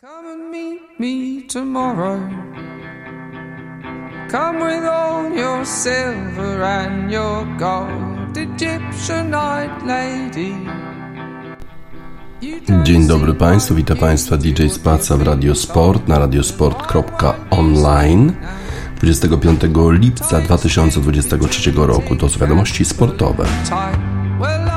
Come and meet me tomorrow. Come with all your silver and your gold, Egyptian night lady. Dzień dobry Państwu, witam Państwa DJ Spaca w Radiosport na radiosport.online 25 lipca 2023 roku. To są wiadomości sportowe. Well,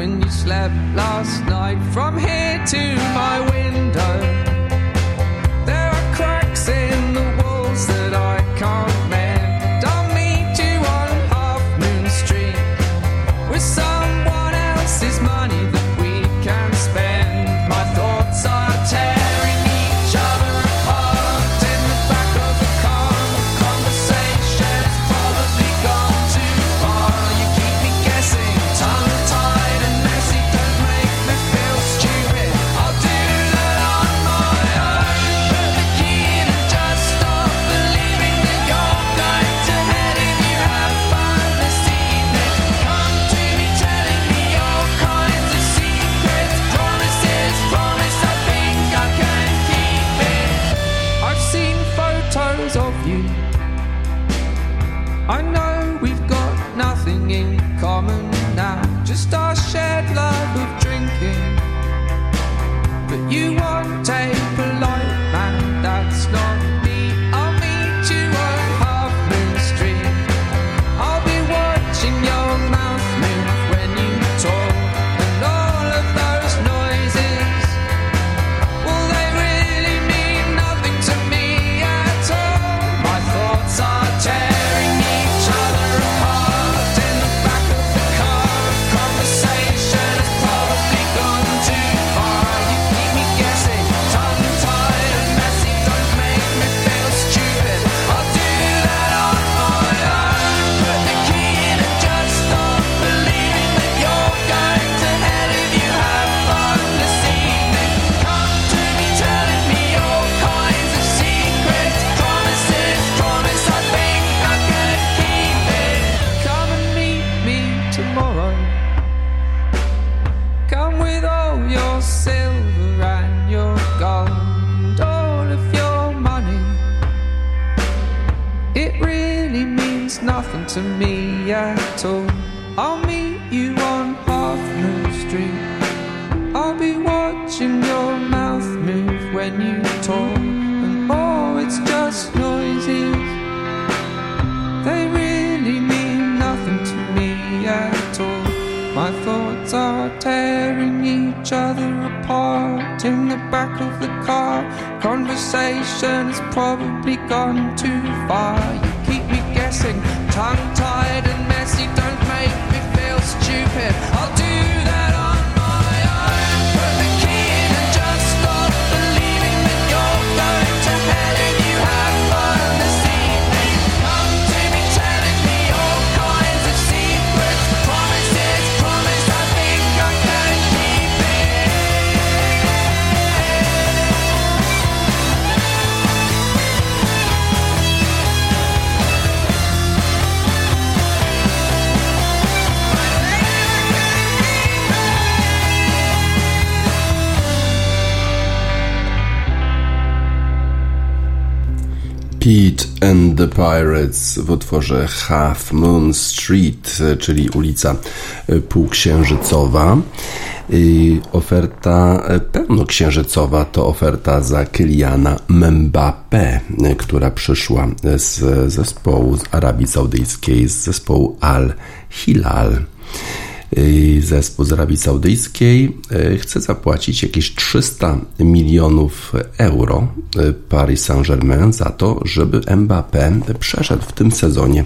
when you slept last night? From here to my window, Pete and the Pirates w utworze Half Moon Street, czyli ulica półksiężycowa. I Oferta pełnoksiężycowa to oferta za Kyliana Mbappé, która przyszła z zespołu z Arabii Saudyjskiej, z zespołu Al Hilal. I Zespół z Arabii Saudyjskiej e, chce zapłacić jakieś 300 milionów euro e, Paris Saint-Germain za to, żeby Mbappé przeszedł w tym sezonie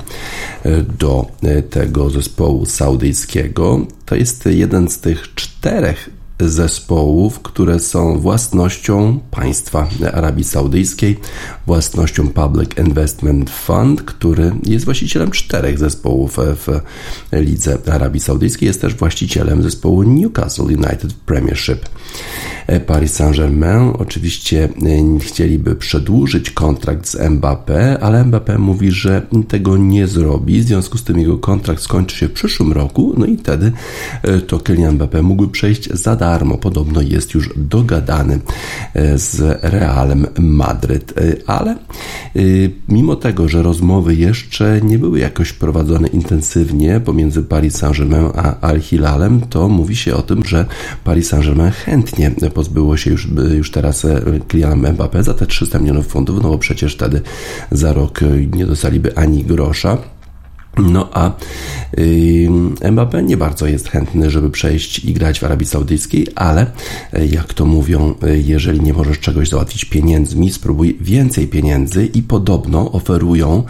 do tego zespołu saudyjskiego. To jest jeden z tych czterech zespołów, które są własnością państwa Arabii Saudyjskiej, własnością Public Investment Fund, który jest właścicielem czterech zespołów w lidze Arabii Saudyjskiej, jest też właścicielem zespołu Newcastle United Premiership. Paris Saint-Germain oczywiście chcieliby przedłużyć kontrakt z Mbappé, ale Mbappé mówi, że tego nie zrobi, w związku z tym jego kontrakt skończy się w przyszłym roku, no i wtedy to Kylian Mbappé mógłby przejść za darmo. Podobno jest już dogadany z Realem Madryt, ale mimo tego, że rozmowy jeszcze nie były jakoś prowadzone intensywnie pomiędzy Paris Saint-Germain a Al-Hilalem, to mówi się o tym, że Paris Saint-Germain chętnie pozbyło się już, już teraz Kyliana Mbappé za te 300 milionów funtów, no bo przecież wtedy za rok nie dostaliby ani grosza. No a yy, Mbappé nie bardzo jest chętny, żeby przejść i grać w Arabii Saudyjskiej, ale y, jak to mówią, y, jeżeli nie możesz czegoś załatwić pieniędzmi, spróbuj więcej pieniędzy i podobno oferują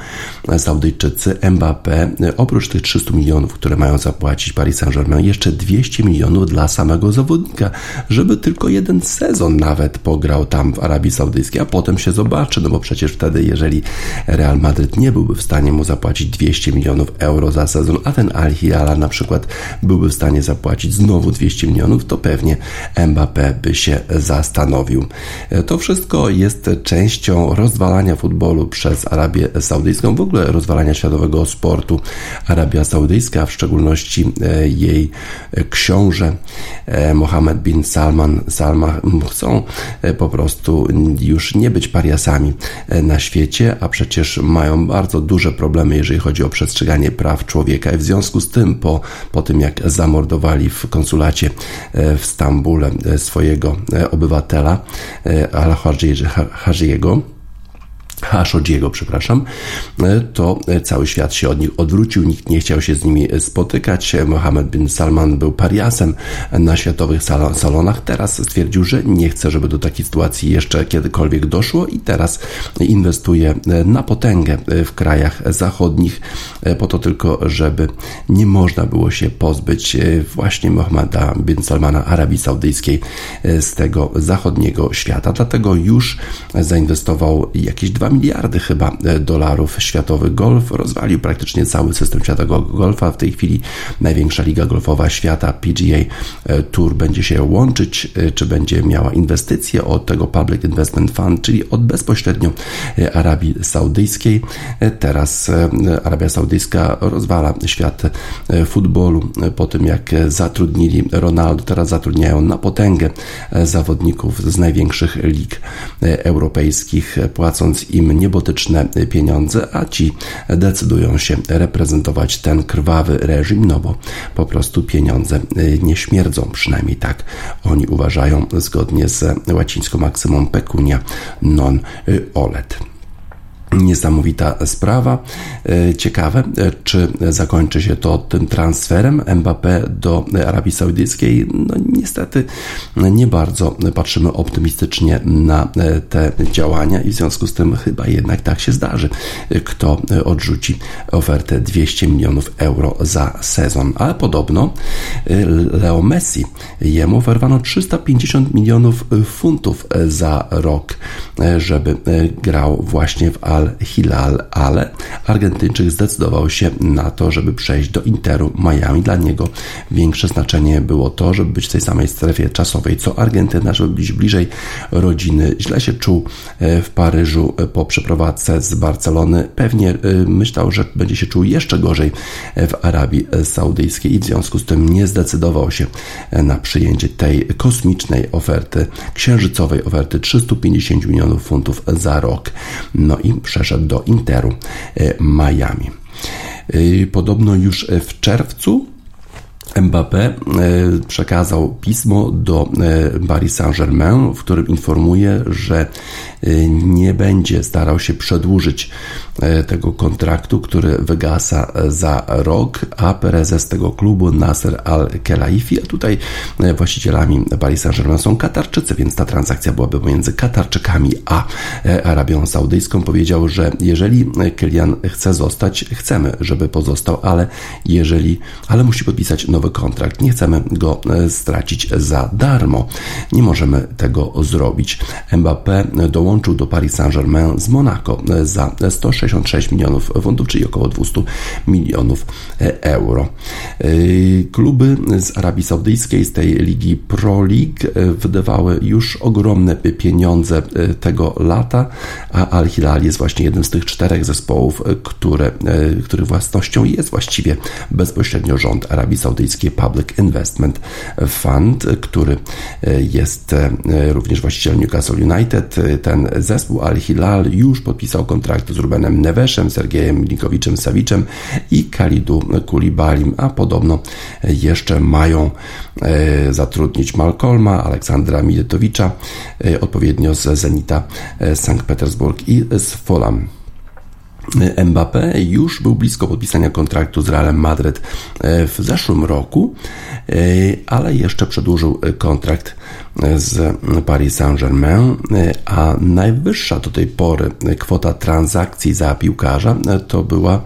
Saudyjczycy Mbappé oprócz tych 300 milionów, które mają zapłacić Paris Saint-Germain, jeszcze 200 milionów dla samego zawodnika, żeby tylko jeden sezon nawet pograł tam w Arabii Saudyjskiej, a potem się zobaczy, no bo przecież wtedy, jeżeli Real Madryt nie byłby w stanie mu zapłacić 200 milionów, milionów euro za sezon, a ten Al Hilal na przykład byłby w stanie zapłacić znowu 200 milionów, to pewnie Mbappé by się zastanowił. To wszystko jest częścią rozwalania futbolu przez Arabię Saudyjską, w ogóle rozwalania światowego sportu. Arabia Saudyjska, w szczególności e, jej książę e, Mohammed bin Salman, Salma chcą e, po prostu już nie być pariasami na świecie, a przecież mają bardzo duże problemy, jeżeli chodzi o przestrzeganie przestrzeganie praw człowieka. I w związku z tym, po, po tym jak zamordowali w konsulacie e, w Stambule e, swojego e, obywatela, Al-Hajiego, Hashodziego, przepraszam, e, to e, cały świat się od nich odwrócił, nikt nie chciał się z nimi spotykać. Mohammed bin Salman był pariasem na światowych salonach. Teraz stwierdził, że nie chce, żeby do takiej sytuacji jeszcze kiedykolwiek doszło i teraz inwestuje e, na potęgę w krajach zachodnich, po to tylko, żeby nie można było się pozbyć właśnie Mohammeda bin Salmana Arabii Saudyjskiej z tego zachodniego świata. Dlatego już zainwestował jakieś 2 miliardy chyba e, dolarów światowy golf. Rozwalił praktycznie cały system światowego golfa. W tej chwili największa liga golfowa świata, PGA e, Tour, będzie się łączyć, e, czy będzie miała inwestycje od tego Public Investment Fund, czyli od bezpośrednio Arabii Saudyjskiej. Teraz Arabia Saudyjska rozwala świat futbolu po tym, jak zatrudnili Ronaldo. Teraz zatrudniają na potęgę zawodników z największych lig europejskich, płacąc im niebotyczne pieniądze, a ci decydują się reprezentować ten krwawy reżim, no bo po prostu pieniądze nie śmierdzą, przynajmniej tak oni uważają zgodnie z łacińską maksymą pecunia non olet. Niesamowita sprawa. E, ciekawe, e, czy zakończy się to tym transferem Mbappé do Arabii Saudyjskiej. No niestety nie bardzo patrzymy optymistycznie na e, te działania i w związku z tym chyba jednak tak się zdarzy. Kto odrzuci ofertę 200 milionów euro za sezon. Ale podobno Leo Messi, jemu oferowano 350 milionów funtów za rok, żeby grał właśnie w Al Hilal, ale Argentyńczyk zdecydował się na to, żeby przejść do Interu Miami. Dla niego większe znaczenie było to, żeby być w tej samej strefie czasowej co Argentyna, żeby być bliżej rodziny. Źle się czuł e, w Paryżu e, po przeprowadzce z Barcelony. Pewnie e, myślał, że będzie się czuł jeszcze gorzej w Arabii Saudyjskiej i w związku z tym nie zdecydował się na przyjęcie tej kosmicznej oferty, księżycowej oferty 350 milionów funtów za rok. No i przeszedł do Interu e, Miami. E, podobno już w czerwcu Mbappé e, przekazał pismo do Paris Saint-Germain, w którym informuje, że nie będzie starał się przedłużyć tego kontraktu, który wygasa za rok, a prezes tego klubu Nasser Al-Khelaifi, a tutaj e, właścicielami Paris Saint-Germain są Katarczycy, więc ta transakcja byłaby pomiędzy Katarczykami a e, Arabią Saudyjską. Powiedział, że jeżeli Kylian chce zostać, chcemy, żeby pozostał, ale jeżeli, ale musi podpisać nowy kontrakt. Nie chcemy go stracić za darmo. Nie możemy tego zrobić. Mbappé dołączył do Paris Saint-Germain z Monaco za 106 66 milionów funtów, czyli około 200 milionów euro. Kluby z Arabii Saudyjskiej, z tej ligi Pro League wydawały już ogromne pieniądze tego lata, a Al Hilal jest właśnie jednym z tych czterech zespołów, które, których własnością jest właściwie bezpośrednio rząd Arabii Saudyjskiej Public Investment Fund, który jest również właścicielem Newcastle United. Ten zespół Al Hilal już podpisał kontrakt z Rubenem Neveszem, Sergejem Milikowiczem Sawiczem i Khalidu Kulibalim, a podobno jeszcze mają e, zatrudnić Malcolma, Aleksandra Miletowicza, e, odpowiednio z Zenita e, Sankt Petersburg i z Fulham. Mbappé już był blisko podpisania kontraktu z Realem Madryt w zeszłym roku, ale jeszcze przedłużył kontrakt z Paris Saint-Germain, a najwyższa do tej pory kwota transakcji za piłkarza to była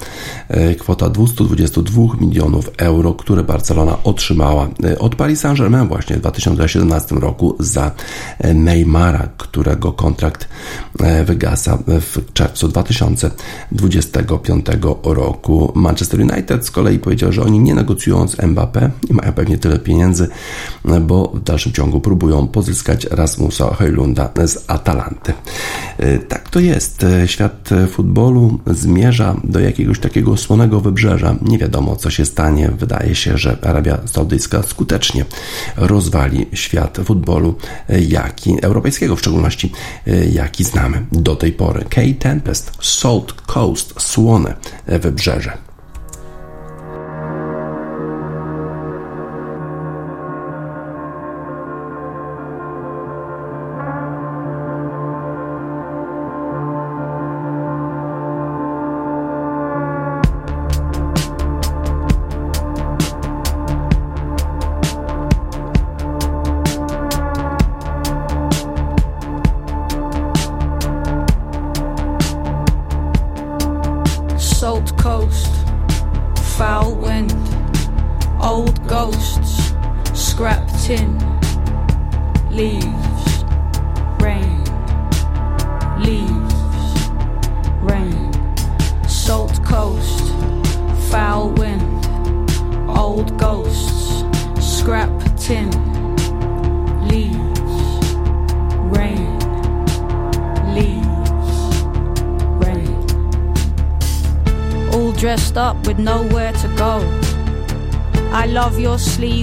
kwota 222 milionów euro, które Barcelona otrzymała od Paris Saint-Germain właśnie w 2017 roku za Neymara, którego kontrakt wygasa w czerwcu 2025 roku. Manchester United z kolei powiedział, że oni nie negocjują z Mbappé i mają pewnie tyle pieniędzy, bo w dalszym ciągu próbują pozyskać Rasmusa Hojlunda z Atalanty. E, tak to jest. E, świat futbolu zmierza do jakiegoś takiego słonego wybrzeża. Nie wiadomo, co się stanie. Wydaje się, że Arabia Saudyjska skutecznie rozwali świat futbolu, e, jaki europejskiego w szczególności, jaki znamy do tej pory. K Tempest, Salt Coast, słone wybrzeże.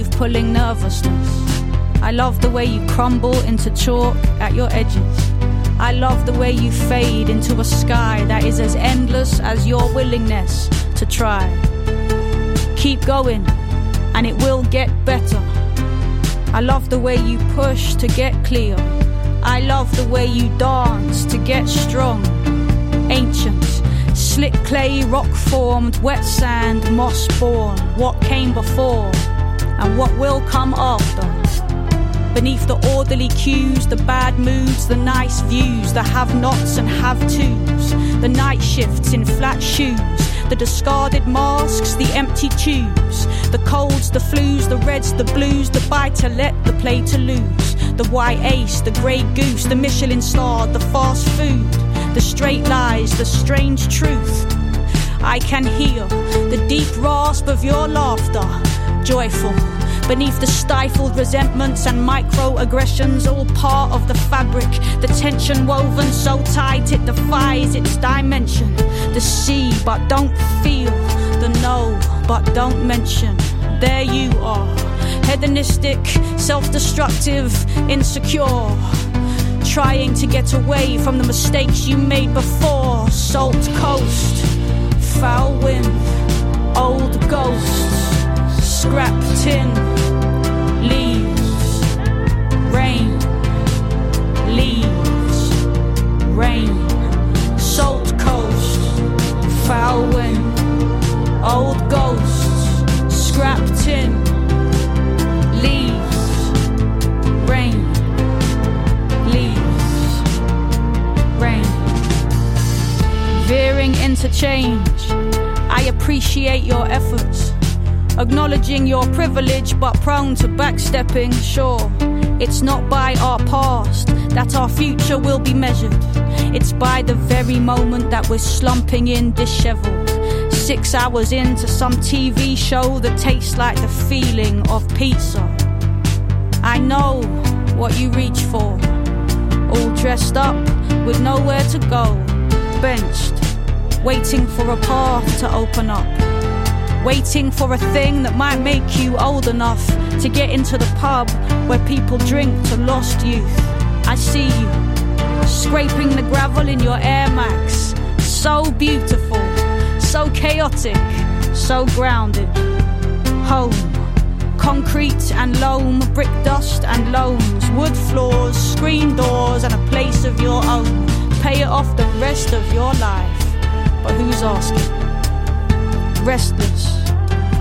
Pulling nervousness. I love the way you crumble into chalk at your edges. I love the way you fade into a sky that is as endless as your willingness to try. Keep going, and it will get better. I love the way you push to get clear. I love the way you dance to get strong. Ancient, slick clay, rock formed, wet sand, moss born. What came before? and what will come after. Beneath the orderly cues, the bad moods, the nice views, the have nots and have tos, the night shifts in flat shoes, the discarded masks, the empty tubes, the colds, the flus, the reds, the blues, the buy to let, the play to lose, the white ace, the grey goose, the Michelin star, the fast food, the straight lies, the strange truth. I can hear the deep rasp of your laughter joyful. Beneath the stifled resentments and microaggressions, all part of the fabric. The tension woven so tight it defies its dimension. The see, but don't feel. The know, but don't mention. There you are. Hedonistic, self destructive, insecure. Trying to get away from the mistakes you made before. Salt coast, foul wind, old ghosts scrap tin, leaves, appreciate your efforts Acknowledging your privilege but prone to backstepping, sure. It's not by our past that our future will be measured. It's by the very moment that we're slumping in disheveled. Six hours into some TV show that tastes like the feeling of pizza. I know what you reach for. All dressed up with nowhere to go. Benched, waiting for a path to open up waiting for a thing that might make you old enough to get into the pub where people drink to lost youth. I see you scraping the gravel in your Air Max. So beautiful, so chaotic, so grounded. Home. Concrete and loam, brick dust and loams, wood floors, screen doors, and a place of your own. Pay it off the rest of your life. But who's asking? restless.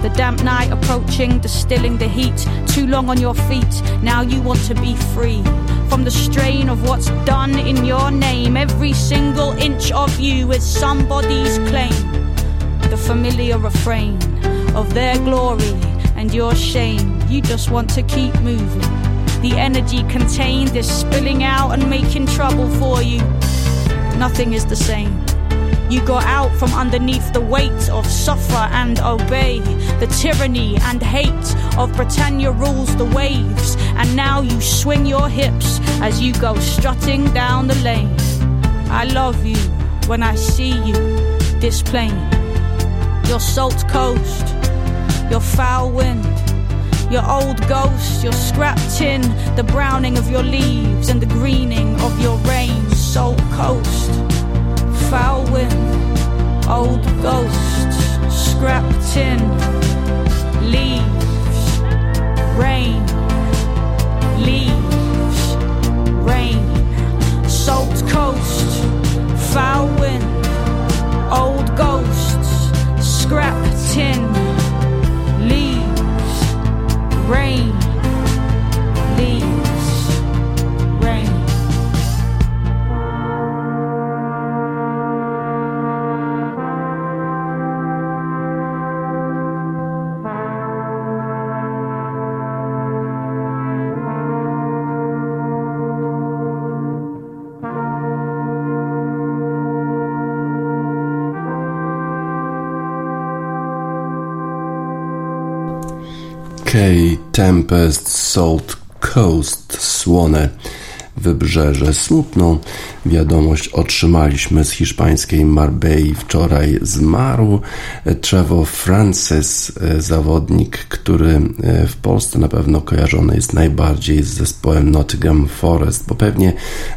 The damp night approaching, distilling the heat. Too long on your feet, now you want to be free. From the strain of what's done in your name, every single inch of you is somebody's claim. The familiar refrain of their glory and your shame. You just want to keep moving. The energy contained is spilling out and making trouble for you. Nothing is the same. You got out from underneath the weight of suffer and obey, the tyranny and hate of Britannia rules the waves, and now you swing your hips as you go strutting down the lane. I love you when I see you, this plain, your salt coast, your foul wind. Your old ghost, your scrap tin, the browning of your leaves and the greening of your rain, salt coast foul wind, old ghosts, scrap tin, leaves, rain, leaves, rain, salt coast, foul wind, old ghosts, scrap tin, leaves, rain, Tempest Salt Coast Słone wybrzeże. Smutną wiadomość otrzymaliśmy z hiszpańskiej Marbei. Wczoraj zmarł Trevor Francis, e, zawodnik, który e, w Polsce na pewno kojarzony jest najbardziej z zespołem Nottingham Forest, bo pewnie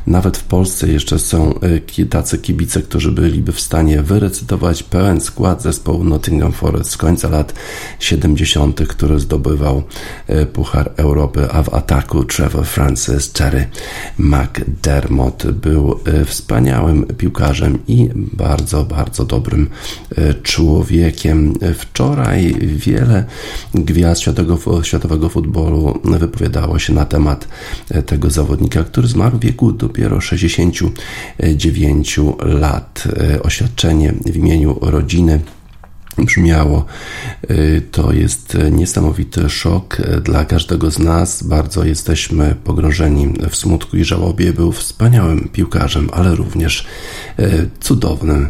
nawet w Polsce jeszcze są e, tacy kibice, którzy byliby w stanie wyrecytować pełen skład zespołu Nottingham Forest z końca lat 70., który zdobywał Puchar Europy, a w ataku Trevor Francis, Terry McDermott był e, wspaniałym piłkarzem i bardzo, bardzo dobrym e, człowiekiem. Wczoraj wiele gwiazd światowego, światowego futbolu wypowiadało się na temat e, tego zawodnika, który zmarł w wieku dopiero 69 lat. Oświadczenie w imieniu rodziny brzmiało. Y, to jest niesamowity szok dla każdego z nas. Bardzo jesteśmy pogrążeni w smutku i żałobie. Był wspaniałym piłkarzem, ale również y, cudownym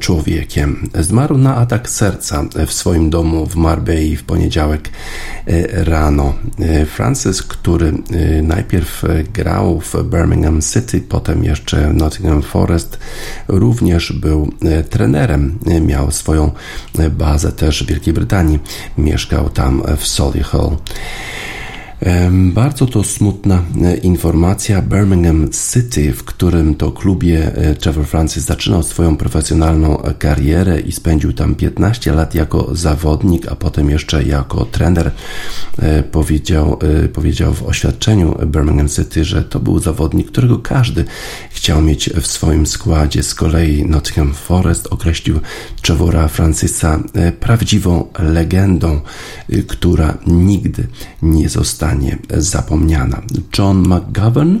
człowiekiem. Zmarł na atak serca w swoim domu w Marbei w poniedziałek y, rano. Francis, który najpierw grał w Birmingham City, potem jeszcze Nottingham Forest, również był trenerem. Miał swoją bazę też w Wielkiej Brytanii. Mieszkał tam w Solihull. Bardzo to smutna e, informacja. Birmingham City, w którym to klubie e, Trevor Francis zaczynał swoją profesjonalną karierę i spędził tam 15 lat jako zawodnik, a potem jeszcze jako trener, e, powiedział, powiedział w oświadczeniu Birmingham City, że to był zawodnik, którego każdy chciał mieć w swoim składzie. Z kolei Nottingham Forest określił Trevora Francisa prawdziwą legendą, która nigdy nie zostanie zapomniana. John McGovern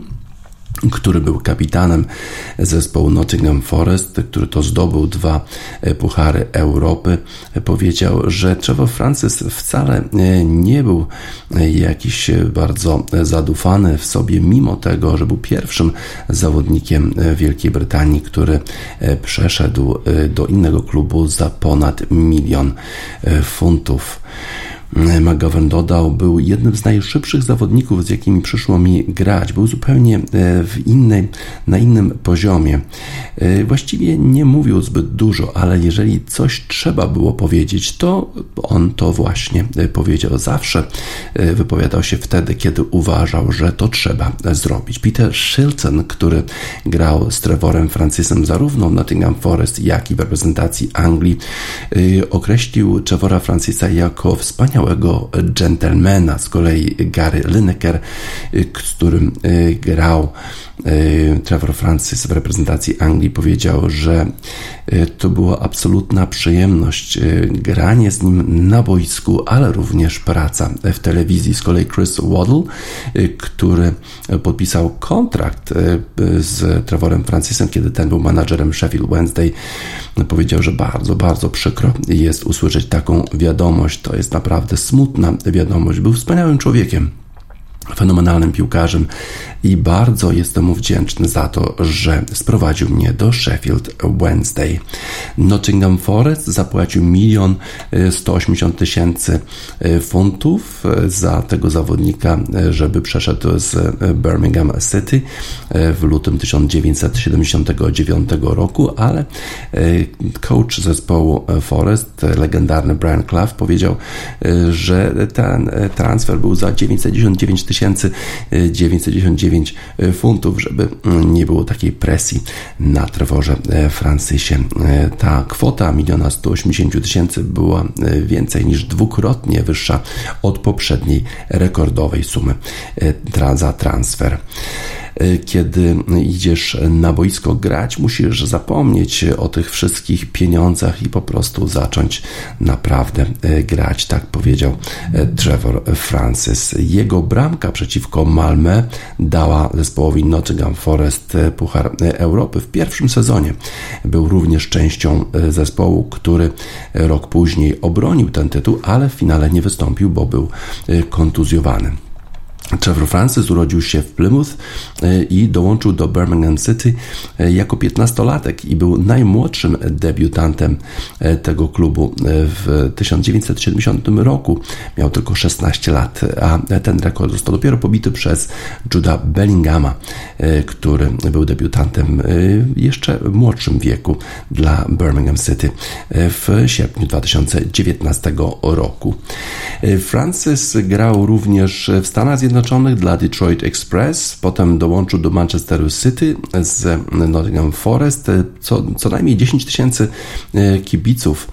który był kapitanem zespołu Nottingham Forest, który to zdobył dwa e, puchary Europy, powiedział, że Trevor Francis wcale e, nie był e, jakiś bardzo zadufany w sobie, mimo tego, że był pierwszym zawodnikiem Wielkiej Brytanii, który przeszedł do innego klubu za ponad milion funtów. McGovern dodał, był jednym z najszybszych zawodników, z jakimi przyszło mi grać. Był zupełnie e, w innej, na innym poziomie. E, właściwie nie mówił zbyt dużo, ale jeżeli coś trzeba było powiedzieć, to on to właśnie e, powiedział. Zawsze wypowiadał się wtedy, kiedy uważał, że to trzeba zrobić. Peter Shilton, który grał z Trevorem Francisem zarówno w Nottingham Forest, jak i w reprezentacji Anglii, określił Trevora Francisa jako wspaniałego wspaniałego gentlemana. Z kolei Gary Lineker, z którym y, grał y, Trevor Francis w reprezentacji Anglii, powiedział, że y, to była absolutna przyjemność granie z nim na boisku, ale również praca w telewizji. Z kolei Chris Waddle, który podpisał kontrakt z Trevorem Francisem, kiedy ten był menadżerem Sheffield Wednesday, powiedział, że bardzo, bardzo przykro jest usłyszeć taką wiadomość. To jest naprawdę smutna wiadomość. Był wspaniałym człowiekiem fenomenalnym piłkarzem i bardzo jestem mu wdzięczny za to, że sprowadził mnie do Sheffield Wednesday. Nottingham Forest zapłacił milion 180 tysięcy e, funtów e, za tego zawodnika, e, żeby przeszedł z Birmingham City w lutym 1979 roku, ale coach zespołu Forest, legendarny Brian Clough, powiedział, że ten transfer był za 999 999 funtów, żeby nie było takiej presji na Trevorze Francisie. Ta kwota 1 180 tysięcy była więcej niż dwukrotnie wyższa od poprzedniej rekordowej sumy za transfer. E, kiedy idziesz na boisko grać, musisz zapomnieć o tych wszystkich pieniądzach i po prostu zacząć naprawdę e, grać, tak powiedział e, Trevor Francis. Jego bramka przeciwko Malmö dała zespołowi Nottingham Forest Puchar Europy w pierwszym sezonie. Był również częścią zespołu, który rok później obronił ten tytuł, ale w finale nie wystąpił, bo był kontuzjowany. Trevor Francis urodził się w Plymouth e, i dołączył do Birmingham City e, jako 15-latek i był najmłodszym debiutantem e, tego klubu w 1970 roku. Miał tylko 16 lat, a ten rekord został dopiero pobity przez Juda Bellinghama, który był debiutantem w jeszcze młodszym wieku dla Birmingham City w sierpniu 2019 roku. Francis grał również w Stanach Zjednoczonych Zjednoczonych dla Detroit Express, potem dołączył do Manchesteru City z Nottingham Forest. Co, co najmniej 10 tysięcy e, kibiców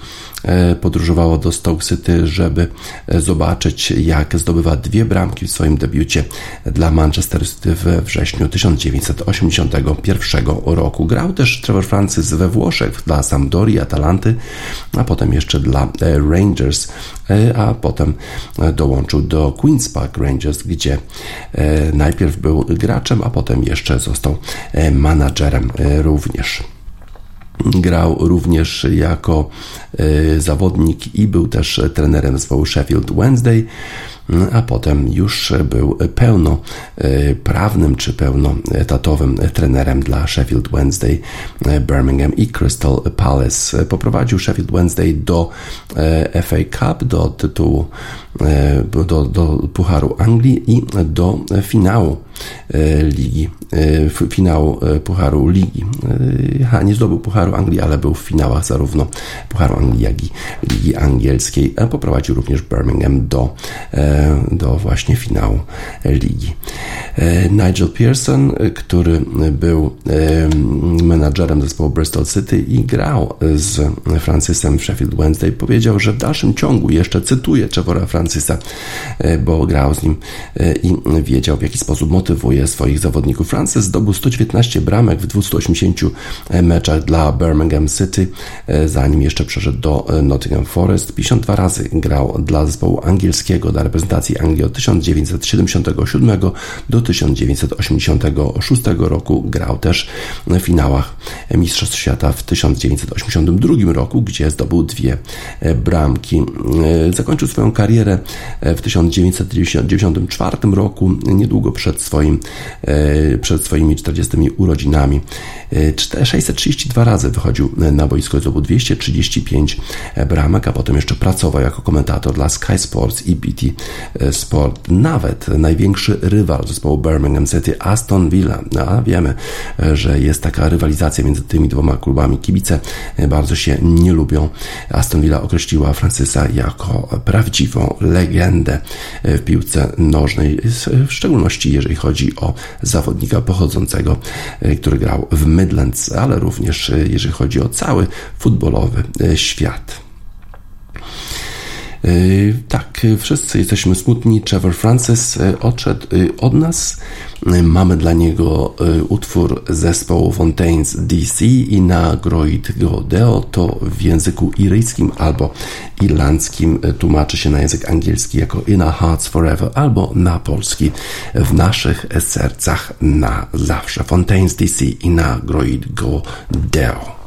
podróżowało do Stoke City, żeby e, zobaczyć, jak zdobywa dwie bramki w swoim debiucie dla Manchester City we wrześniu 1981 roku. Grał też Trevor Francis we Włoszech dla Sampdorii, Atalanty, a potem jeszcze dla e, Rangers, a potem dołączył do Queen's Park Rangers, gdzie najpierw był graczem, a potem jeszcze został menadżerem również. Grał również jako e, zawodnik i był też trenerem zespołu Sheffield Wednesday a potem już był pełnoprawnym czy pełnoetatowym trenerem dla Sheffield Wednesday, Birmingham i Crystal Palace. Poprowadził Sheffield Wednesday do e, FA Cup, do tytułu, e, do, do Pucharu Anglii i do finału e, ligi, finału Pucharu Ligi. Ha, nie zdobył Pucharu Anglii, ale był w finałach zarówno Pucharu Anglii, jak i Ligi Angielskiej. Poprowadził również Birmingham do do właśnie finału ligi. E, Nigel Pearson, który był e, menadżerem zespołu Bristol City i grał z Francisem w Sheffield Wednesday, powiedział, że w dalszym ciągu, jeszcze cytuję Trevora Francisa, e, bo grał z nim i wiedział, w jaki sposób motywuje swoich zawodników. Francis zdobył 119 bramek w 280 meczach dla Birmingham City, zanim jeszcze przeszedł do Nottingham Forest. 52 razy grał dla zespołu angielskiego, dla reprezentacji Anglii od 1977 do 1986 roku. Grał też w finałach Mistrzostw Świata w 1982 roku, gdzie zdobył dwie bramki. Zakończył swoją karierę w 1994 roku, niedługo przed, swoim, przed swoimi 40 urodzinami. 632 razy wychodził na boisko, zdobył 235 bramek, a potem jeszcze pracował jako komentator dla Sky Sports i BT Sport. Nawet największy rywal zespołu Birmingham City, Aston Villa, no, a wiemy, że jest taka rywalizacja między tymi dwoma klubami. Kibice bardzo się nie lubią. Aston Villa określiła Francisa jako prawdziwą legendę w piłce nożnej, w szczególności jeżeli chodzi o zawodnika pochodzącego, który grał w Midlands, ale również jeżeli chodzi o cały futbolowy świat. Yy, tak, wszyscy jesteśmy smutni. Trevor Francis yy, odszedł yy, od nas. Mamy dla niego utwór zespołu Fontaines DC i na Groid Godeo to w języku iryjskim albo irlandzkim tłumaczy się na język angielski jako In Our Hearts Forever albo na polski w naszych sercach na zawsze. Fontaines DC i na Groid Godeo.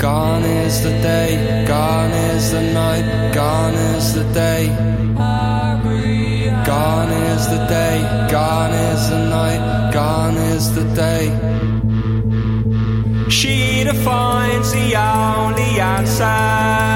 Gone is the day, gone is the night, gone is the day. Gone is the day, gone is the night, gone is the day. She defines the only answer.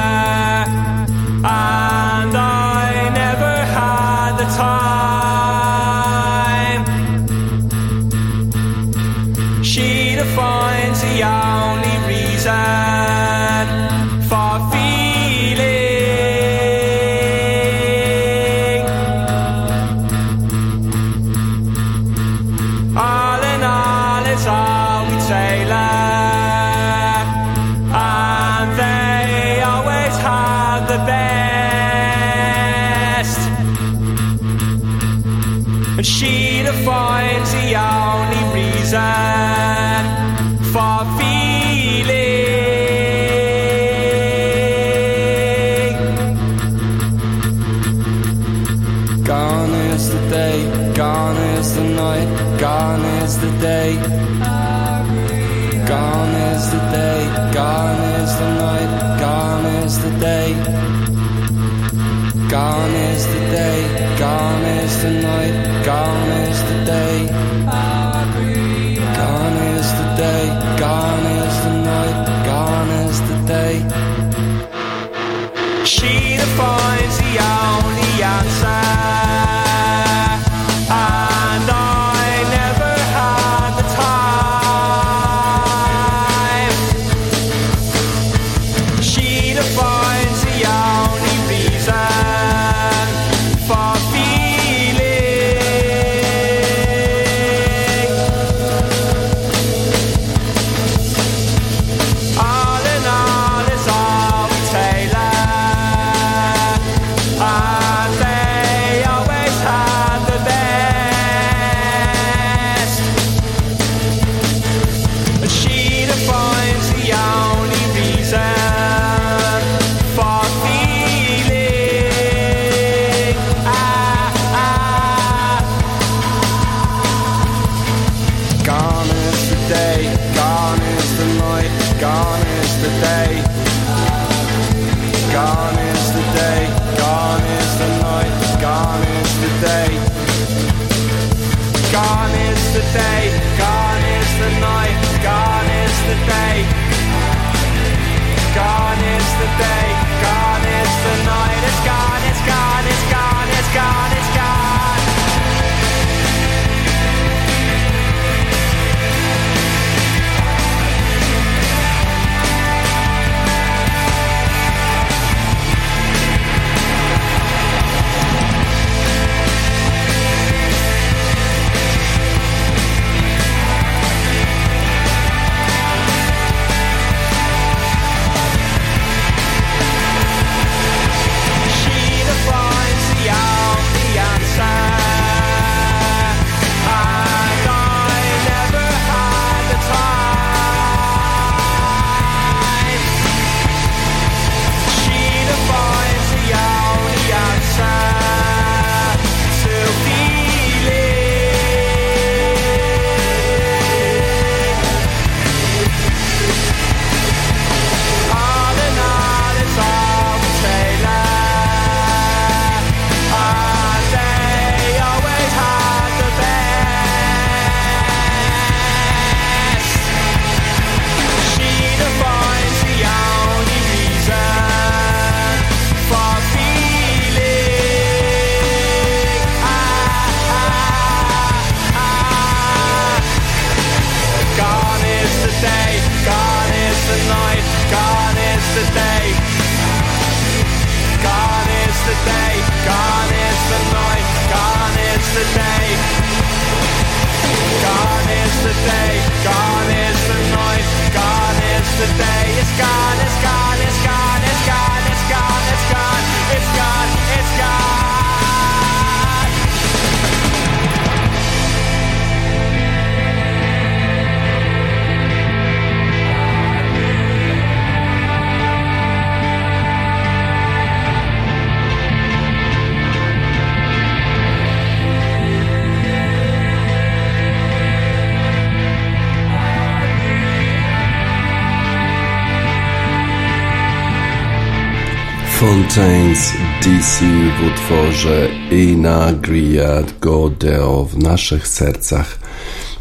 Fontaines DC w utworze Inagriad Godeo w naszych sercach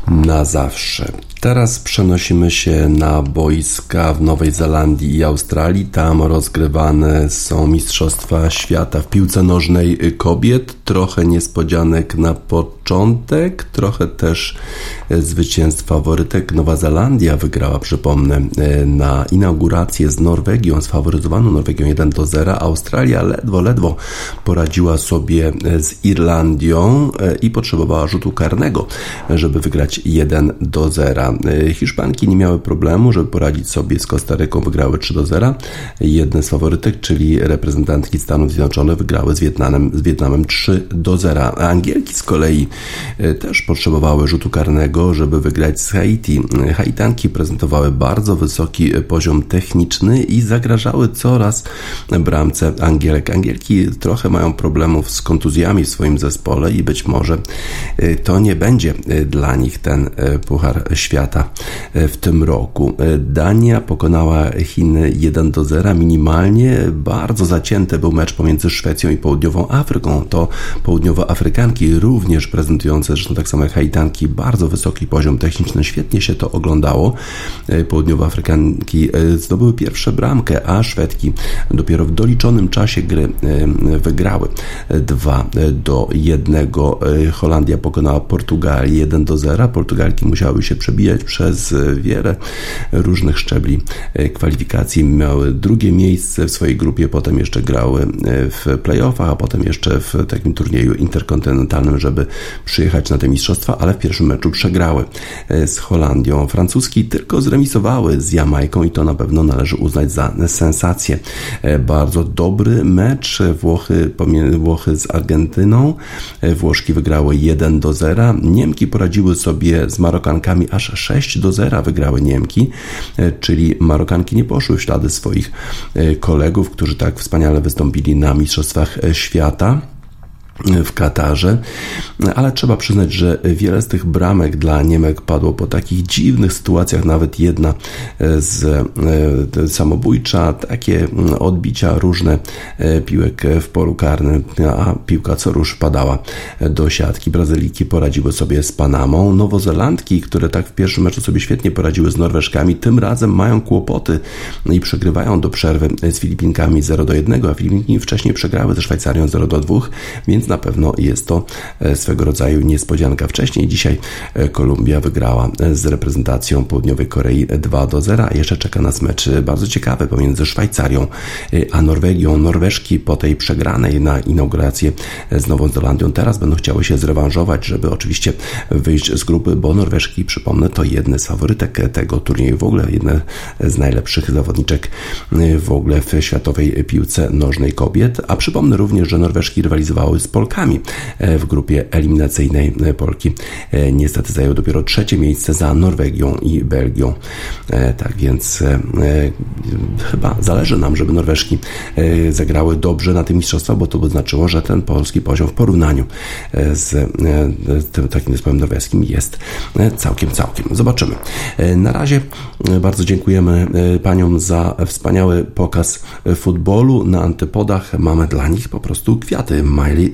na zawsze. Teraz przenosimy się na boiska w Nowej Zelandii i Australii. Tam rozgrywane są Mistrzostwa Świata w piłce nożnej kobiet. Trochę niespodzianek na początek, trochę też zwycięstw faworytek. Nowa Zelandia wygrała, przypomnę, na inaugurację z Norwegią, sfaworyzowaną Norwegią 1 do 0. Australia ledwo, ledwo poradziła sobie z Irlandią i potrzebowała rzutu karnego, żeby wygrać 1 do 0. Y, Hiszpanki nie miały problemu, żeby poradzić sobie z Kostaryką, wygrały 3 do 0. Jedne z faworytek, czyli reprezentantki Stanów Zjednoczonych, wygrały z Wietnamem, z Wietnamem 3 do 0. A Angielki z kolei y, też potrzebowały rzutu karnego, żeby wygrać z Haiti. Haitanki prezentowały bardzo wysoki poziom techniczny i zagrażały coraz bramce Angielek. Angielki trochę mają problemów z kontuzjami w swoim zespole i być może y, to nie będzie dla nich ten Puchar Świata świata e, w tym roku. E, Dania pokonała Chiny 1 do 0 minimalnie. Bardzo zacięty był mecz pomiędzy Szwecją i Południową Afryką. To południowoafrykanki również prezentujące, zresztą tak samo jak Haitanki, bardzo wysoki poziom techniczny. Świetnie się to oglądało. E, południowoafrykanki zdobyły pierwsze bramkę, a Szwedki dopiero w doliczonym czasie gry wygrały 2 do 1. Holandia pokonała Portugalię 1 do 0. Portugalki musiały się przebijać przez wiele różnych szczebli kwalifikacji. Miały drugie miejsce w swojej grupie, potem jeszcze grały w playoffach, a potem jeszcze w takim turnieju interkontynentalnym, żeby przyjechać na te mistrzostwa, ale w pierwszym meczu przegrały z Holandią. Francuski tylko zremisowały z Jamajką i to na pewno należy uznać za sensację. Bardzo dobry mecz. Włochy, Włochy z Argentyną. Włoszki wygrały 1 do 0. Niemki poradziły sobie z Marokankami aż 6 do 0 wygrały Niemki, e, czyli Marokanki nie poszły w ślady swoich e, kolegów, którzy tak wspaniale wystąpili na Mistrzostwach Świata w Katarze, ale trzeba przyznać, że wiele z tych bramek dla Niemek padło po takich dziwnych sytuacjach, nawet jedna z e, samobójcza, takie odbicia różne e, piłek w polu karnym, a piłka co rusz padała do siatki. Brazyliki poradziły sobie z Panamą. Nowozelandki, które tak w pierwszym meczu sobie świetnie poradziły z Norweżkami, tym razem mają kłopoty i przegrywają do przerwy z Filipinkami 0 do 1, a Filipinki wcześniej przegrały ze Szwajcarią 0 do 2, więc więc na pewno jest to e, swego rodzaju niespodzianka. Wcześniej dzisiaj e, Kolumbia wygrała e, z reprezentacją Południowej Korei 2 do 0, a jeszcze czeka nas mecz bardzo ciekawy pomiędzy Szwajcarią a Norwegią. Norweżki po tej przegranej na inaugurację z Nową Zelandią teraz będą chciały się zrewanżować, żeby oczywiście wyjść z grupy, bo Norweżki, przypomnę, to jedne z faworytek tego turnieju, w ogóle jedne z najlepszych zawodniczek w ogóle w światowej piłce nożnej kobiet, a przypomnę również, że Norweżki rywalizowały z Polkami e, w grupie eliminacyjnej. E, Polki e, niestety zajął dopiero trzecie miejsce za Norwegią i Belgią. Tak więc chyba zależy nam, żeby Norweżki zagrały dobrze na tym mistrzostwach, bo to by znaczyło, że ten polski poziom w porównaniu z tym takim zespołem norweskim jest całkiem, całkiem. Zobaczymy. Na razie bardzo dziękujemy paniom za wspaniały pokaz futbolu. Na antypodach mamy dla nich po prostu kwiaty Miley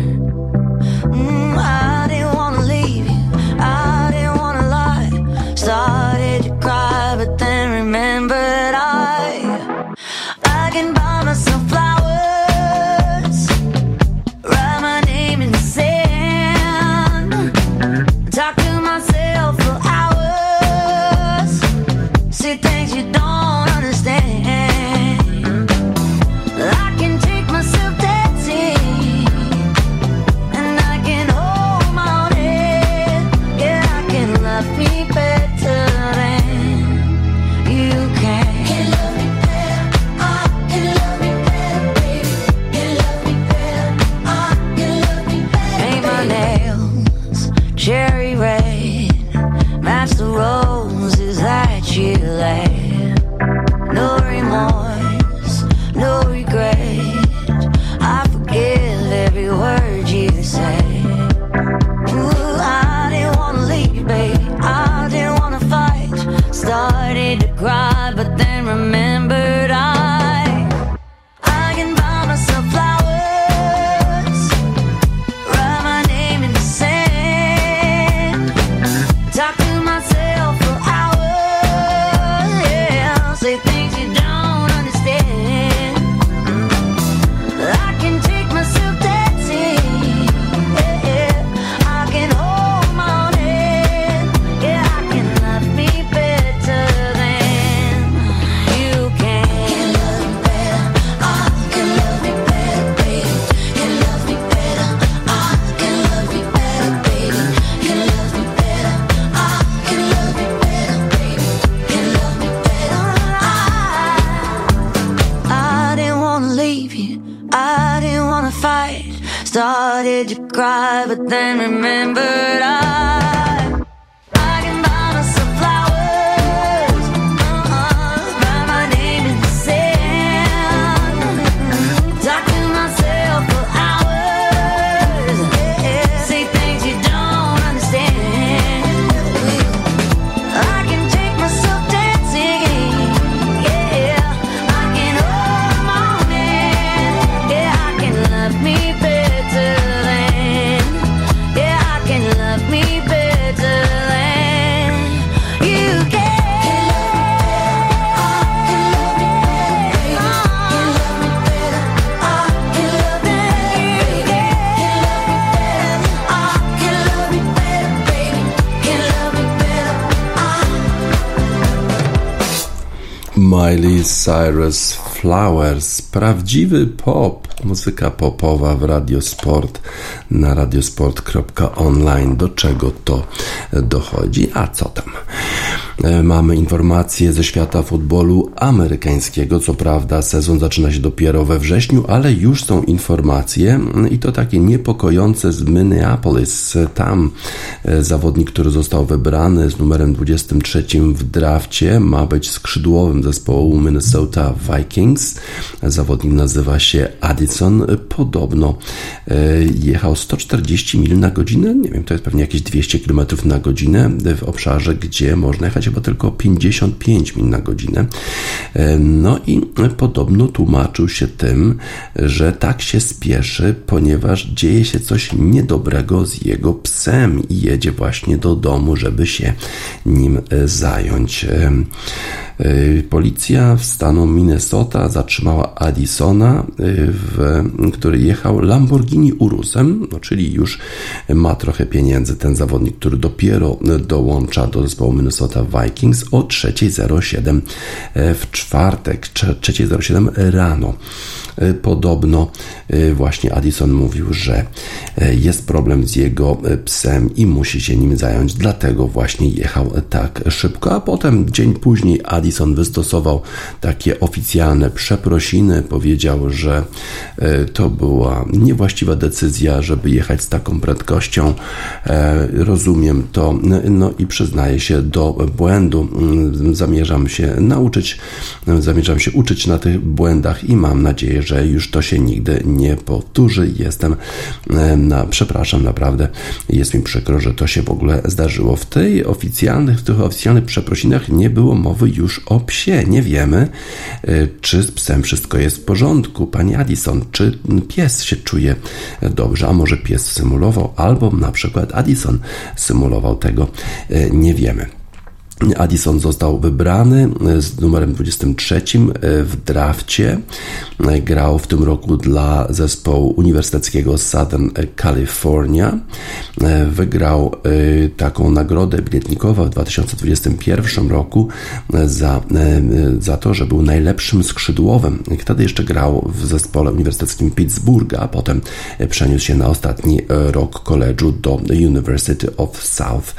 Cyrus Flowers, prawdziwy pop, muzyka popowa w Radiosport na radiosport.online. Do czego to dochodzi? A co tam? E, mamy informacje ze świata futbolu amerykańskiego. Co prawda, sezon zaczyna się dopiero we wrześniu, ale już są informacje i to takie niepokojące z Minneapolis. Tam e, zawodnik, który został wybrany z numerem 23 w drafcie, ma być skrzydłowym zespołu Minnesota Vikings. Zawodnik nazywa się Addison. Podobno e, jechał 140 mil na godzinę. Nie wiem, to jest pewnie jakieś 200 km na godzinę w obszarze, gdzie można jechać chyba tylko 55 mil na godzinę. E, no i podobno tłumaczył się tym, że tak się spieszy, ponieważ dzieje się coś niedobrego z jego psem i jedzie właśnie do domu, żeby się nim e, zająć. E, policja w stanu Minnesota zatrzymała Addisona, w, który jechał Lamborghini Urusem, no czyli już ma trochę pieniędzy ten zawodnik, który dopiero dołącza do zespołu Minnesota Vikings o 3.07 e, w czwartek, 3.07 rano. E, podobno e, właśnie Addison mówił, że jest problem z jego psem i musi się nim zająć, dlatego właśnie jechał tak szybko. A potem dzień później Addison wystosował takie oficjalne przeprosiny, powiedział, że to była niewłaściwa decyzja, żeby jechać z taką prędkością. Rozumiem to, no i przyznaje się do błędu. Mm, zamierzam się nauczyć, zamierzam się uczyć na tych błędach i mam nadzieję, że już to się nigdy nie powtórzy. Jestem, na, przepraszam, naprawdę jest mi przykro, że to się w ogóle zdarzyło. W tej oficjalnych, w tych oficjalnych przeprosinach nie było mowy już o psie. Nie wiemy, e, czy z psem wszystko jest w porządku. Pani Addison, czy pies się czuje dobrze, a może pies symulował, albo na przykład Addison symulował tego, e, nie wiemy. Addison został wybrany e, z numerem 23 e, w drafcie. E, grał w tym roku dla zespołu uniwersyteckiego Southern California. Wygrał taką nagrodę biletnikową w 2021 roku za, za to, że był najlepszym skrzydłowym. Wtedy jeszcze grał w zespole uniwersyteckim Pittsburgha, a potem przeniósł się na ostatni rok koledżu do University of South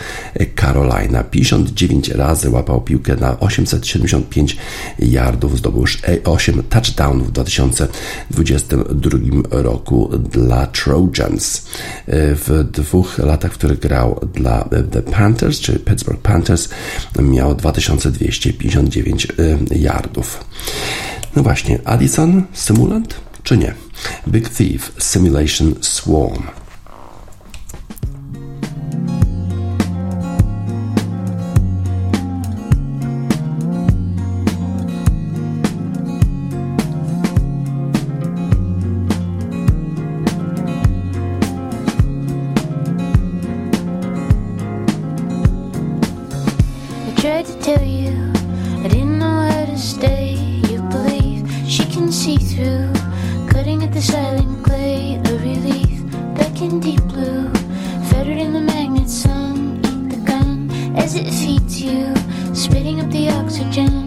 Carolina. 59 razy łapał piłkę na 875 yardów, zdobył 8 touchdownów w 2022 roku dla Trojans. W dwóch latach, w których grał dla The Panthers, czy Pittsburgh Panthers, miał 2259 yardów. No właśnie, Addison, symulant czy nie? Big Thief Simulation Swarm. it feeds you, spitting up the oxygen.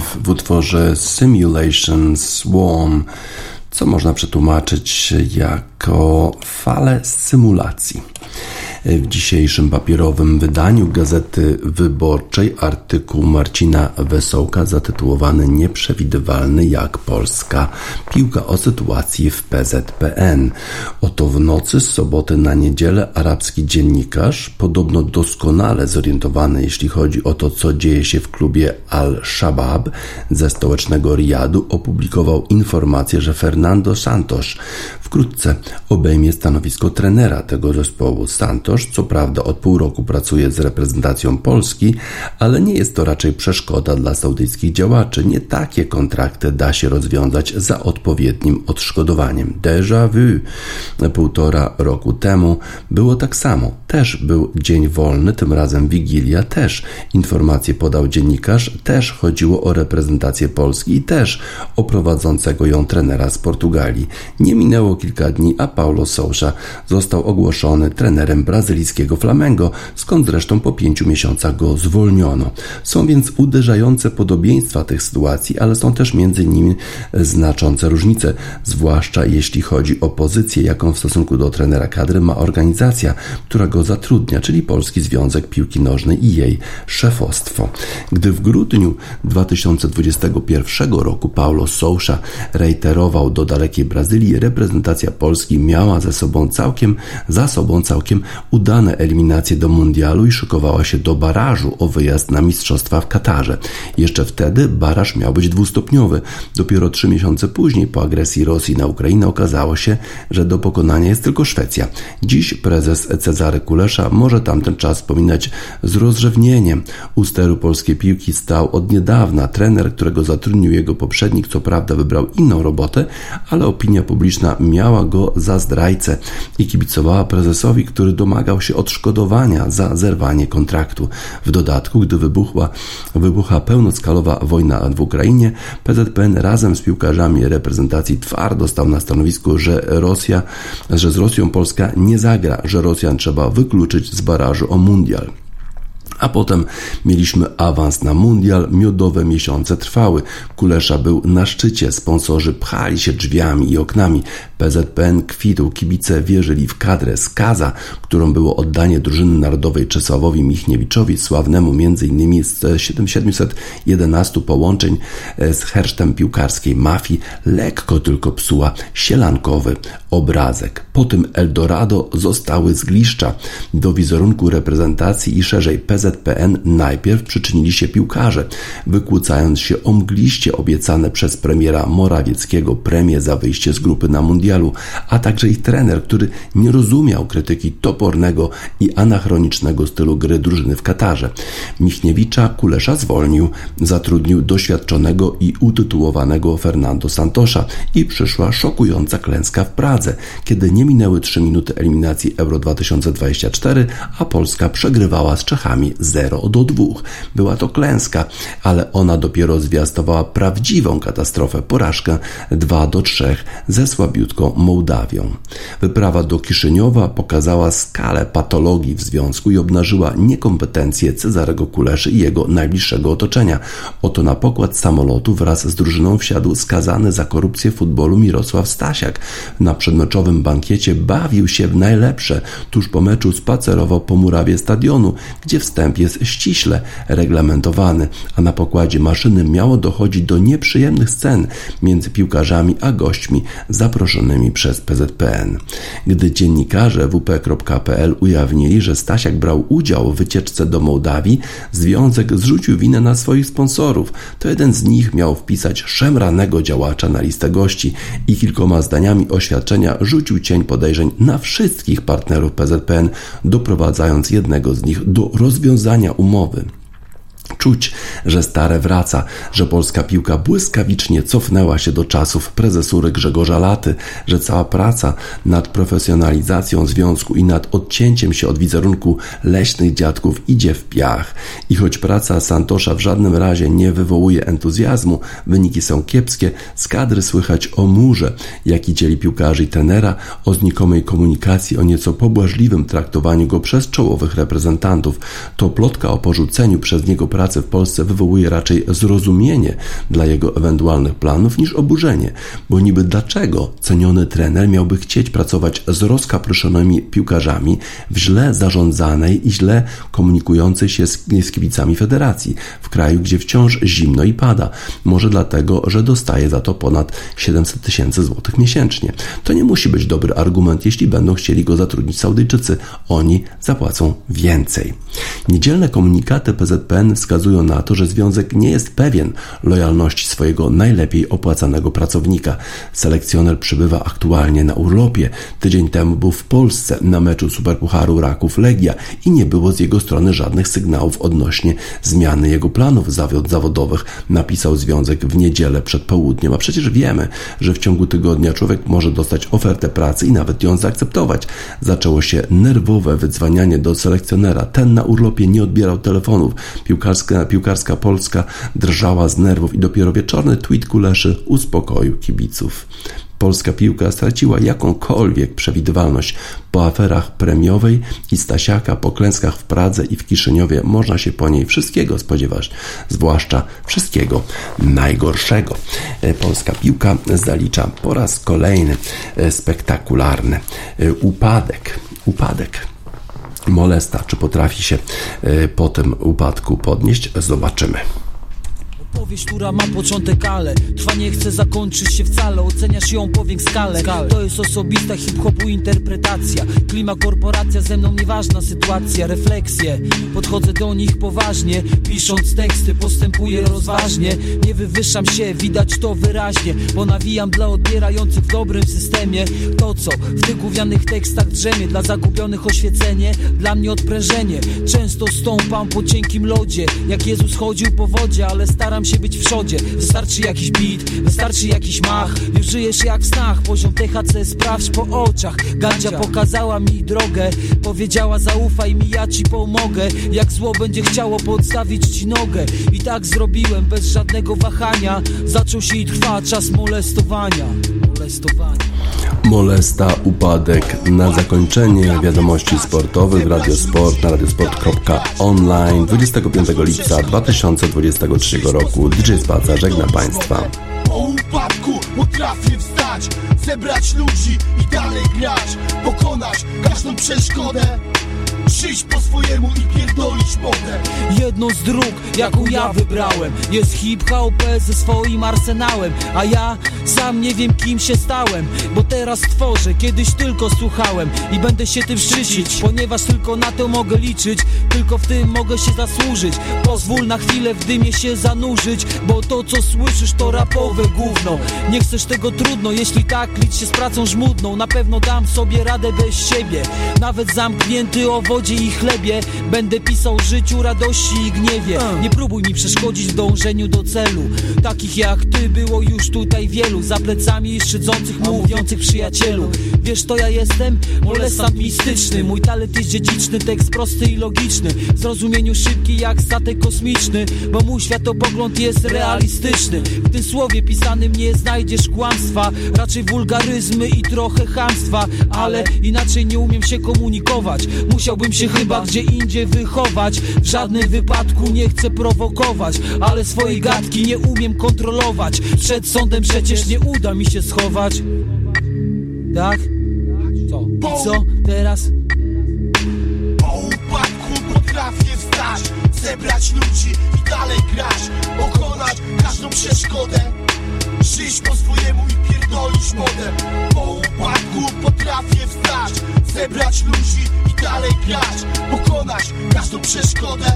W utworze Simulation Swarm, co można przetłumaczyć jako falę symulacji. W dzisiejszym papierowym wydaniu Gazety Wyborczej artykuł Marcina Wesołka zatytułowany Nieprzewidywalny jak Polska. Piłka o sytuacji w PZPN. Oto w nocy z soboty na niedzielę arabski dziennikarz, podobno doskonale zorientowany jeśli chodzi o to, co dzieje się w klubie Al-Shabaab ze stołecznego Riyadu, opublikował informację, że Fernando Santos wkrótce obejmie stanowisko trenera tego zespołu. Santos, co prawda, od pół roku pracuje z reprezentacją Polski, ale nie jest to raczej przeszkoda dla saudyjskich działaczy. Nie takie kontrakty da się rozwiązać za odpowiednim odszkodowaniem. Déjà vu. Półtora roku temu było tak samo. Też był dzień wolny, tym razem Wigilia też. Informacje podał dziennikarz, też chodziło o reprezentację Polski i też o prowadzącego ją trenera z Portugalii. Nie minęło kilka dni, a Paulo Sousa został ogłoszony trenerem brazylijskiego Flamengo, skąd zresztą po pięciu miesiącach go zwolniono. Są więc uderzające podobieństwa tych sytuacji, ale są też między nimi znaczące różnice, zwłaszcza jeśli chodzi o pozycję, jaką w stosunku do trenera kadry ma organizacja, która go zatrudnia, czyli Polski Związek Piłki Nożnej i jej szefostwo. Gdy w grudniu 2021 roku Paulo Sousa reiterował do dalekiej Brazylii, reprezentacja Polski miała ze sobą całkiem, za sobą całkiem udane eliminacje do mundialu i szykowała się do barażu o wyjazd na mistrzostwa w Katarze. Jeszcze wtedy baraż miał być dwustopniowy. Dopiero trzy miesiące później, po agresji Rosji na Ukrainę, okazało się, że do pokonania jest tylko Szwecja. Dziś prezes Cezary Kulesza może tamten czas wspominać z rozrzewnieniem. U steru polskiej piłki stał od niedawna trener, którego zatrudnił jego poprzednik, co prawda wybrał inną robotę, ale opinia publiczna miała go za zdrajcę i kibicowała prezesowi, który domagał się odszkodowania za zerwanie kontraktu. W dodatku, gdy wybuchła, wybucha pełnoskalowa wojna w Ukrainie, PZPN razem z piłkarzami reprezentacji twardo stał na stanowisku, że Rosja, że z Rosją Polska nie zagra, że Rosjan trzeba wykluczyć z barażu o mundial. A potem mieliśmy awans na mundial, miodowe miesiące trwały. Kulesza był na szczycie, sponsorzy pchali się drzwiami i oknami. PZPN kwitł, kibice wierzyli w kadrę skaza, którą było oddanie drużyny narodowej Czesławowi Michniewiczowi, sławnemu m.in. z 711 połączeń e, z hersztem piłkarskiej mafii, lekko tylko psuła sielankowy obrazek. Po tym Eldorado zostały zgliszcza. Do wizerunku reprezentacji i szerzej PZPN najpierw przyczynili się piłkarze, wykłócając się o mgliście obiecane przez premiera Morawieckiego premie za wyjście z grupy na mundialu, a także ich trener, który nie rozumiał krytyki topornego i anachronicznego stylu gry drużyny w Katarze. Michniewicza Kulesza zwolnił, zatrudnił doświadczonego i utytułowanego Fernando Santosza i przyszła szokująca klęska w Pradze, kiedy nie minęły trzy minuty eliminacji Euro 2024, a Polska przegrywała z Czechami 0 do 2. Była to klęska, ale ona dopiero zwiastowała prawdziwą katastrofę, porażkę 2 do 3 ze słabiutką Mołdawią. Wyprawa do Kiszyniowa pokazała skalę patologii w związku i obnażyła niekompetencje Cezarego Kuleszy i jego najbliższego otoczenia. Oto na pokład samolotu wraz z drużyną wsiadł skazany za korupcję futbolu Mirosław Stasiak. Na przedmeczowym bankiecie bawił się w najlepsze. Tuż po meczu spacerował po murawie stadionu, gdzie wstęp jest ściśle reglamentowany, a na pokładzie maszyny miało dochodzić do nieprzyjemnych scen między piłkarzami a gośćmi zaproszonymi przez PZPN. Gdy dziennikarze wp.pl ujawnili, że Stasiak brał udział w wycieczce do Mołdawii, związek zrzucił winę na swoich sponsorów. To jeden z nich miał wpisać szemranego działacza na listę gości i kilkoma zdaniami oświadczenia rzucił cień podejrzeń na wszystkich partnerów PZPN, doprowadzając jednego z nich do rozwiązania umowy. Czuć, że stare wraca, że polska piłka błyskawicznie cofnęła się do czasów prezesury Grzegorza Laty, że cała praca nad profesjonalizacją związku i nad odcięciem się od wizerunku leśnych dziadków idzie w piach. I choć praca Santosza w żadnym razie nie wywołuje entuzjazmu, wyniki są kiepskie, z kadry słychać o murze, jaki dzieli piłkarzy i trenera, o znikomej komunikacji, o nieco pobłażliwym traktowaniu go przez czołowych reprezentantów. To plotka o porzuceniu przez niego pracy w Polsce wywołuje raczej zrozumienie dla jego ewentualnych planów niż oburzenie, bo niby dlaczego ceniony trener miałby chcieć pracować z rozkapryszonymi piłkarzami w źle zarządzanej i źle komunikującej się z, z kibicami federacji, w kraju, gdzie wciąż zimno i pada. Może dlatego, że dostaje za to ponad 700 tysięcy złotych miesięcznie. To nie musi być dobry argument, jeśli będą chcieli go zatrudnić Saudyjczycy. Oni zapłacą więcej. Niedzielne komunikaty PZPN wskazują na to, że związek nie jest pewien lojalności swojego najlepiej opłacanego pracownika. Selekcjoner przybywa aktualnie na urlopie. Tydzień temu był w Polsce na meczu Superpucharu Raków Legia i nie było z jego strony żadnych sygnałów odnośnie zmiany jego planów zawodowych, napisał związek w niedzielę przed południem. A przecież wiemy, że w ciągu tygodnia człowiek może dostać ofertę pracy i nawet ją zaakceptować. Zaczęło się nerwowe wydzwanianie do selekcjonera. Ten na urlopie nie odbierał telefonów. Piłkarska, piłkarska Polska drżała z nerwów i dopiero wieczorny tweet Kuleszy uspokoił kibiców polska piłka straciła jakąkolwiek przewidywalność. Po aferach premiowej i Stasiaka, po klęskach w Pradze i w Kiszyniowie można się po niej wszystkiego spodziewać, zwłaszcza wszystkiego najgorszego. E, polska piłka zalicza po raz kolejny e, spektakularny e, upadek. Upadek. Molesta, czy potrafi się po tym upadku podnieść? Zobaczymy. Opowieść, która ma początek, ale trwa nie chce zakończyć się wcale. Oceniasz ją powięk skalę. To jest osobista hip-hopu interpretacja. Klima, korporacja, ze mną nieważna sytuacja. Refleksje, podchodzę do nich poważnie. Pisząc teksty, postępuję rozważnie. Nie wywyższam się, widać to wyraźnie Bo nawijam dla odbierających w dobrym systemie. To co w tych gównianych tekstach drzemie Dla zagubionych oświecenie, dla mnie odprężenie. Często stąpam po cienkim lodzie. Jak Jezus chodził po wodzie, ale staram staram się być w przodzie. Wystarczy jakiś beat, wystarczy jakiś mach. Już żyjesz jak w snach, poziom THC sprawdź po oczach. Gadzia pokazała mi drogę Powiedziała zaufaj mi, ja ci pomogę. Jak zło będzie chciało podstawić ci nogę. I tak zrobiłem bez żadnego wahania. Zaczął się i trwa czas molestowania. Molestowania Molesta, upadek. Na zakończenie wiadomości sportowych w Radiosport na radiosport.online 25 lipca 2023 roku. DJ Spaca żegna Państwa. Po upadku potrafię wstać, zebrać ludzi i dalej grać, pokonać każdą przeszkodę. Przyjść po swojemu i pierdolić modę Jedną z dróg, jaką ja wybrałem Jest hip-hop ze swoim arsenałem A ja sam nie wiem kim się stałem Bo teraz tworzę, kiedyś tylko słuchałem I będę się tym szczycić Ponieważ tylko na to mogę liczyć Tylko w tym mogę się zasłużyć. Pozwól na chwilę w dymie się zanurzyć Bo to co słyszysz to rapowe gówno. Nie chcesz tego trudno, jeśli tak licz się z pracą żmudną. Na pewno dam sobie radę bez siebie Nawet zamknięty o wodzie i chlebie. Będę pisał życiu, radości i gniewie. Nie próbuj mi przeszkodzić w dążeniu do celu. Takich jak ty było już tutaj wielu. Za plecami szydzących, mówiących przyjacielu. Wiesz to ja jestem? Molestant mistyczny. Mój talent jest dziedziczny, tekst prosty i logiczny. W zrozumieniu szybki jak statek kosmiczny Bo mój światopogląd jest realistyczny. W tym słowie pisanym nie znajdziesz kłamstwa Raczej wulgaryzmy i trochę chamstwa. Ale inaczej nie umiem się komunikować. Musiałbym Mógłbym się chyba gdzie indziej wychować W żadnym wypadku nie chcę prowokować Ale swojej gadki nie umiem kontrolować Przed sądem przecież nie uda mi się schować Tak? Co? I co teraz? Po upadku potrafię wstać Zebrać ludzi i dalej grać Pokonać każdą przeszkodę Żyć po swojemu i pierdolić modę Po upadku potrafię wstać Zebrać ludzi i dalej grać Pokonać każdą przeszkodę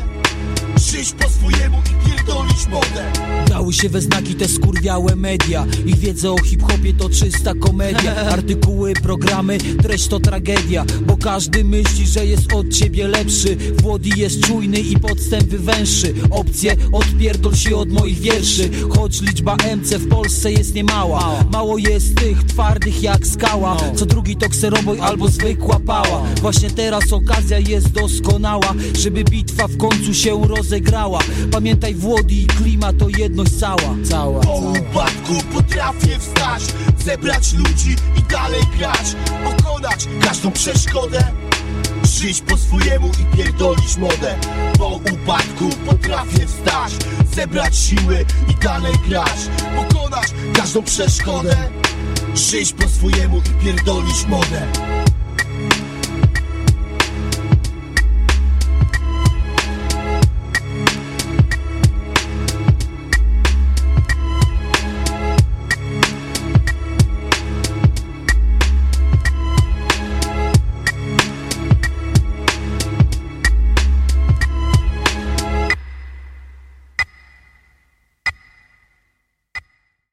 Żyć po swojemu i pierdolić modę Dały się we znaki te skurwiałe media. Ich wiedza o hip-hopie to czysta komedia. Artykuły, programy, treść to tragedia. Bo każdy myśli, że jest od ciebie lepszy. Włody jest czujny i podstęp wywęższy Opcje, odpierdol się od moich wierszy. Choć liczba MC w Polsce jest niemała. Mało jest tych twardych jak skała. Co drugi to kseroboj albo zwykła pała. Właśnie teraz okazja jest doskonała Żeby bitwa w końcu się Pamiętaj Włody i klima to jedność cała. Cała Po upadku potrafię wstać Zebrać ludzi i dalej grać Pokonać każdą przeszkodę Żyć po swojemu i pierdolić modę. Po upadku potrafię wstać Zebrać siły i dalej grać Pokonać każdą przeszkodę Żyć po swojemu i pierdolić modę